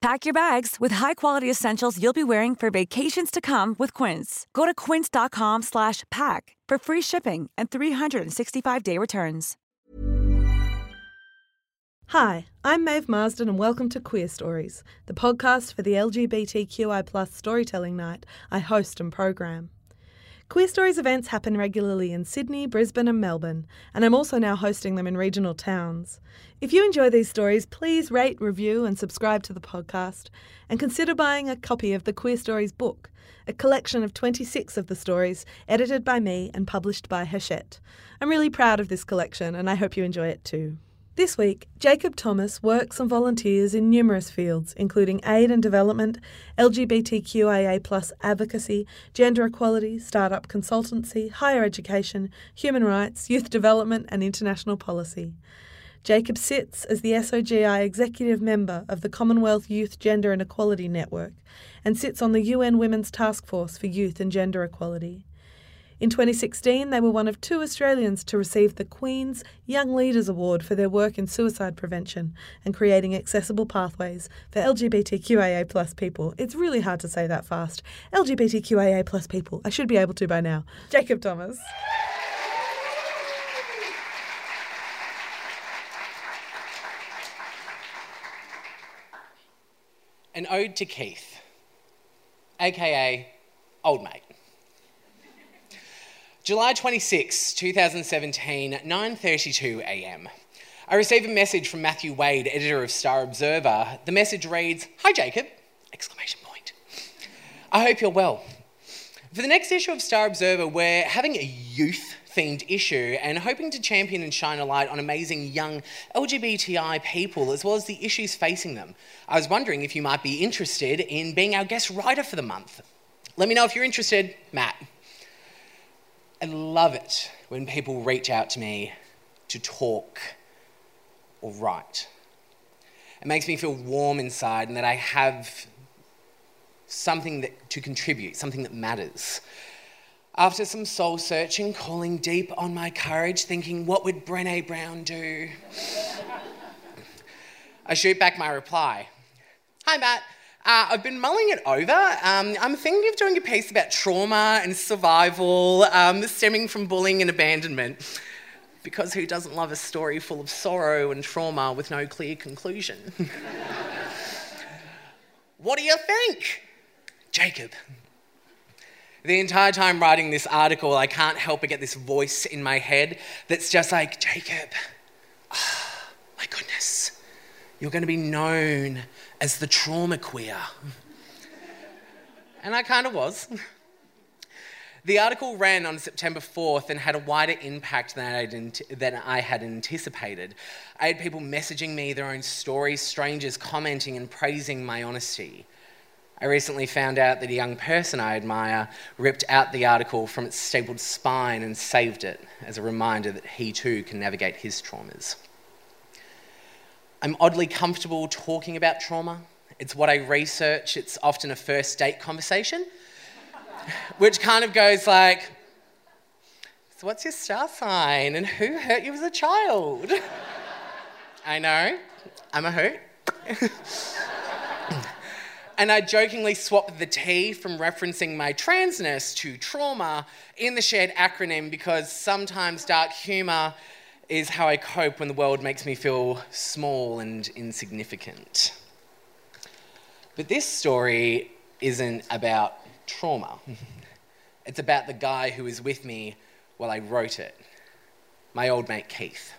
Pack your bags with high-quality essentials you'll be wearing for vacations to come with Quince. Go to quince.com slash pack for free shipping and 365-day returns. Hi, I'm Maeve Marsden and welcome to Queer Stories, the podcast for the LGBTQI plus storytelling night I host and program. Queer Stories events happen regularly in Sydney, Brisbane, and Melbourne, and I'm also now hosting them in regional towns. If you enjoy these stories, please rate, review, and subscribe to the podcast, and consider buying a copy of the Queer Stories book, a collection of 26 of the stories edited by me and published by Hachette. I'm really proud of this collection, and I hope you enjoy it too. This week, Jacob Thomas works and volunteers in numerous fields, including aid and development, LGBTQIA advocacy, gender equality, startup consultancy, higher education, human rights, youth development, and international policy. Jacob sits as the SOGI executive member of the Commonwealth Youth Gender and Equality Network and sits on the UN Women's Task Force for Youth and Gender Equality. In 2016, they were one of two Australians to receive the Queen's Young Leaders Award for their work in suicide prevention and creating accessible pathways for LGBTQIA people. It's really hard to say that fast. LGBTQIA people. I should be able to by now. Jacob Thomas. An ode to Keith, aka Old Mate. July 26, 2017, 9:32 a.m. I receive a message from Matthew Wade, editor of Star Observer. The message reads, "Hi Jacob!" exclamation point. I hope you're well. For the next issue of Star Observer, we're having a youth themed issue and hoping to champion and shine a light on amazing young LGBTI people as well as the issues facing them. I was wondering if you might be interested in being our guest writer for the month. Let me know if you're interested, Matt. I love it when people reach out to me to talk or write. It makes me feel warm inside and that I have something that, to contribute, something that matters. After some soul searching, calling deep on my courage, thinking, what would Brene Brown do? I shoot back my reply Hi, Matt. Uh, I've been mulling it over. Um, I'm thinking of doing a piece about trauma and survival um, stemming from bullying and abandonment. Because who doesn't love a story full of sorrow and trauma with no clear conclusion? what do you think? Jacob. The entire time writing this article, I can't help but get this voice in my head that's just like, Jacob, you're going to be known as the trauma queer. and I kind of was. The article ran on September 4th and had a wider impact than, I'd, than I had anticipated. I had people messaging me their own stories, strangers commenting and praising my honesty. I recently found out that a young person I admire ripped out the article from its stapled spine and saved it as a reminder that he too can navigate his traumas. I'm oddly comfortable talking about trauma. It's what I research. It's often a first date conversation, which kind of goes like, So, what's your star sign? And who hurt you as a child? I know, I'm a hoot. and I jokingly swapped the T from referencing my transness to trauma in the shared acronym because sometimes dark humour is how I cope when the world makes me feel small and insignificant. But this story isn't about trauma. It's about the guy who was with me while I wrote it, my old mate Keith.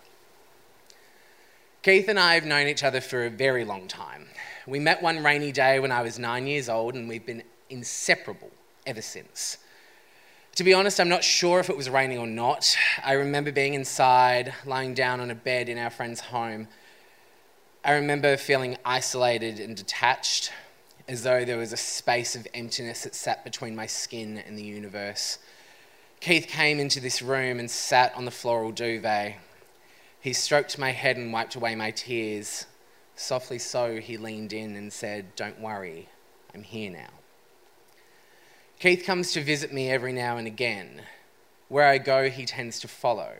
Keith and I have known each other for a very long time. We met one rainy day when I was nine years old, and we've been inseparable ever since. To be honest, I'm not sure if it was raining or not. I remember being inside, lying down on a bed in our friend's home. I remember feeling isolated and detached, as though there was a space of emptiness that sat between my skin and the universe. Keith came into this room and sat on the floral duvet. He stroked my head and wiped away my tears. Softly so, he leaned in and said, Don't worry, I'm here now. Keith comes to visit me every now and again. Where I go, he tends to follow.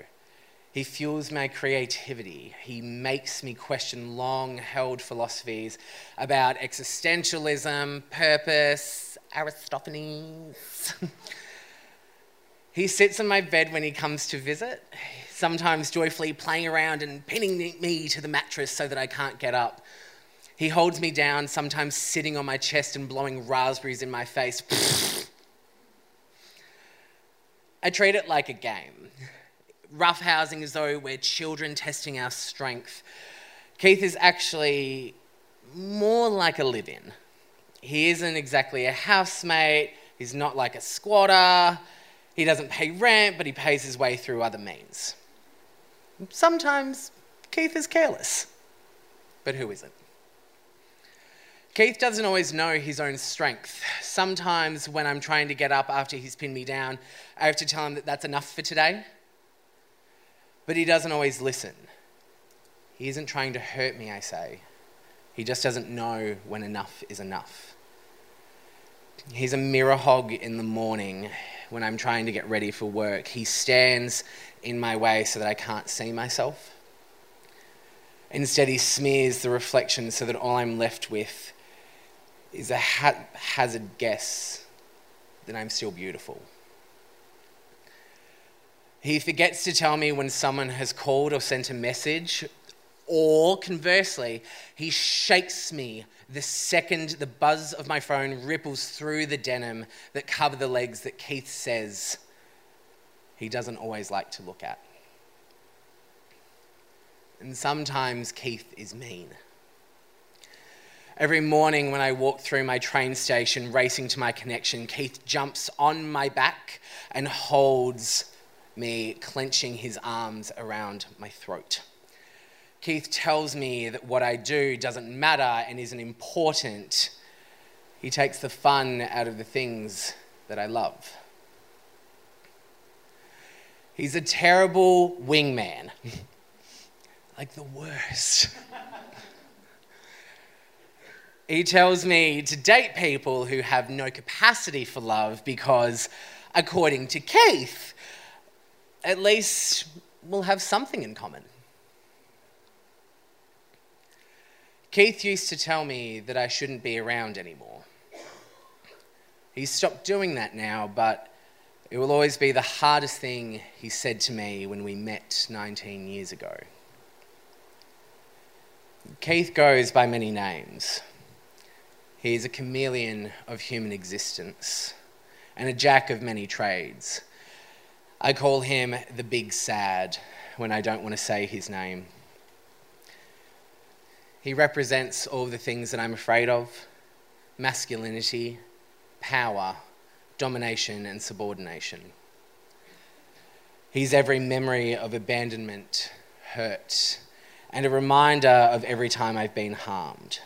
He fuels my creativity. He makes me question long held philosophies about existentialism, purpose, Aristophanes. he sits on my bed when he comes to visit, sometimes joyfully playing around and pinning me to the mattress so that I can't get up. He holds me down, sometimes sitting on my chest and blowing raspberries in my face. I treat it like a game roughhousing as though we're children testing our strength. Keith is actually more like a live in. He isn't exactly a housemate, he's not like a squatter, he doesn't pay rent, but he pays his way through other means. Sometimes Keith is careless, but who isn't? Keith doesn't always know his own strength. Sometimes, when I'm trying to get up after he's pinned me down, I have to tell him that that's enough for today but he doesn't always listen. He isn't trying to hurt me, I say. He just doesn't know when enough is enough. He's a mirror hog in the morning when I'm trying to get ready for work. He stands in my way so that I can't see myself. Instead, he smears the reflection so that all I'm left with is a haphazard guess that I'm still beautiful. He forgets to tell me when someone has called or sent a message, or conversely, he shakes me the second the buzz of my phone ripples through the denim that cover the legs that Keith says he doesn't always like to look at. And sometimes Keith is mean. Every morning when I walk through my train station racing to my connection, Keith jumps on my back and holds me clenching his arms around my throat. Keith tells me that what I do doesn't matter and isn't important. He takes the fun out of the things that I love. He's a terrible wingman, like the worst. he tells me to date people who have no capacity for love because, according to Keith, at least we'll have something in common. Keith used to tell me that I shouldn't be around anymore. He's stopped doing that now, but it will always be the hardest thing he said to me when we met 19 years ago. Keith goes by many names. He is a chameleon of human existence and a jack of many trades. I call him the Big Sad when I don't want to say his name. He represents all the things that I'm afraid of masculinity, power, domination, and subordination. He's every memory of abandonment, hurt, and a reminder of every time I've been harmed.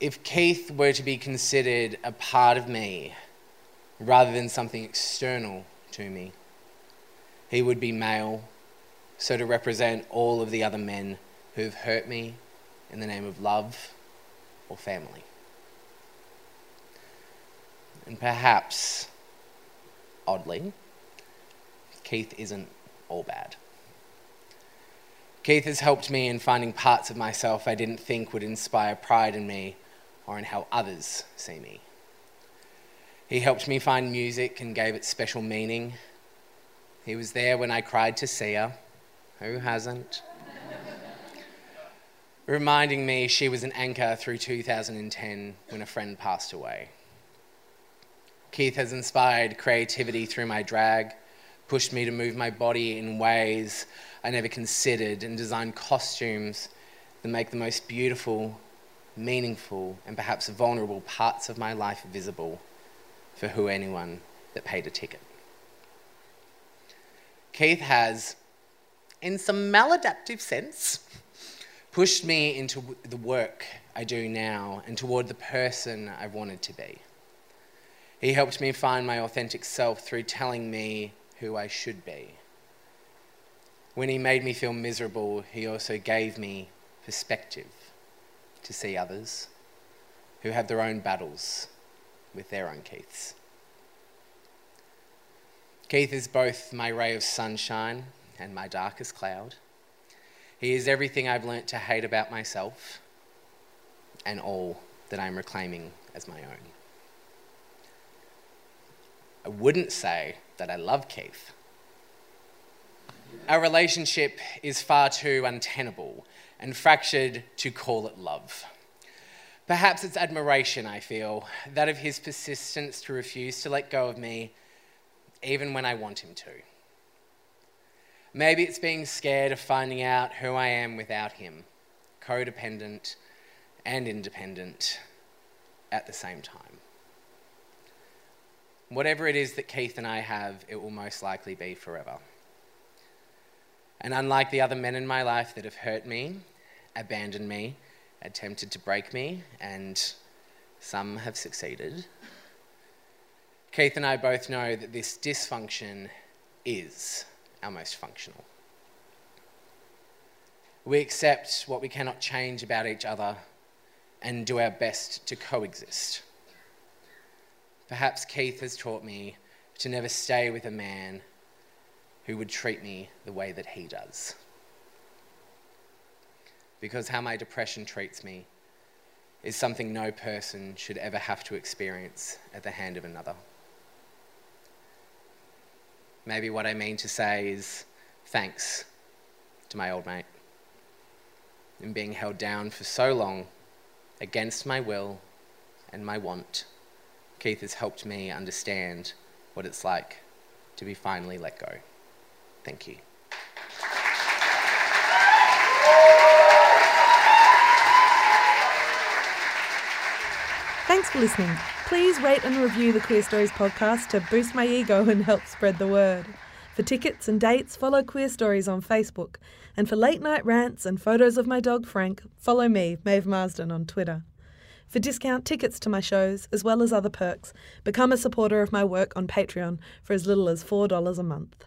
If Keith were to be considered a part of me, rather than something external to me. He would be male, so to represent all of the other men who have hurt me in the name of love or family. And perhaps, oddly, Keith isn't all bad. Keith has helped me in finding parts of myself I didn't think would inspire pride in me or in how others see me. He helped me find music and gave it special meaning. He was there when I cried to Sia. Who hasn't? Reminding me she was an anchor through 2010 when a friend passed away. Keith has inspired creativity through my drag, pushed me to move my body in ways I never considered, and designed costumes that make the most beautiful, meaningful, and perhaps vulnerable parts of my life visible for who anyone that paid a ticket. Keith has, in some maladaptive sense, pushed me into the work I do now and toward the person I wanted to be. He helped me find my authentic self through telling me who I should be. When he made me feel miserable, he also gave me perspective to see others who have their own battles with their own Keiths. Keith is both my ray of sunshine and my darkest cloud. He is everything I've learnt to hate about myself and all that I'm reclaiming as my own. I wouldn't say that I love Keith. Our relationship is far too untenable and fractured to call it love. Perhaps it's admiration, I feel, that of his persistence to refuse to let go of me even when I want him to. Maybe it's being scared of finding out who I am without him, codependent and independent at the same time. Whatever it is that Keith and I have, it will most likely be forever. And unlike the other men in my life that have hurt me, abandoned me, attempted to break me, and some have succeeded, Keith and I both know that this dysfunction is our most functional. We accept what we cannot change about each other and do our best to coexist. Perhaps Keith has taught me to never stay with a man who would treat me the way that he does. Because how my depression treats me is something no person should ever have to experience at the hand of another. Maybe what I mean to say is thanks to my old mate. In being held down for so long against my will and my want, Keith has helped me understand what it's like to be finally let go. Thank you. Thanks for listening. Please rate and review the Queer Stories podcast to boost my ego and help spread the word. For tickets and dates, follow Queer Stories on Facebook. And for late night rants and photos of my dog Frank, follow me, Maeve Marsden, on Twitter. For discount tickets to my shows, as well as other perks, become a supporter of my work on Patreon for as little as $4 a month.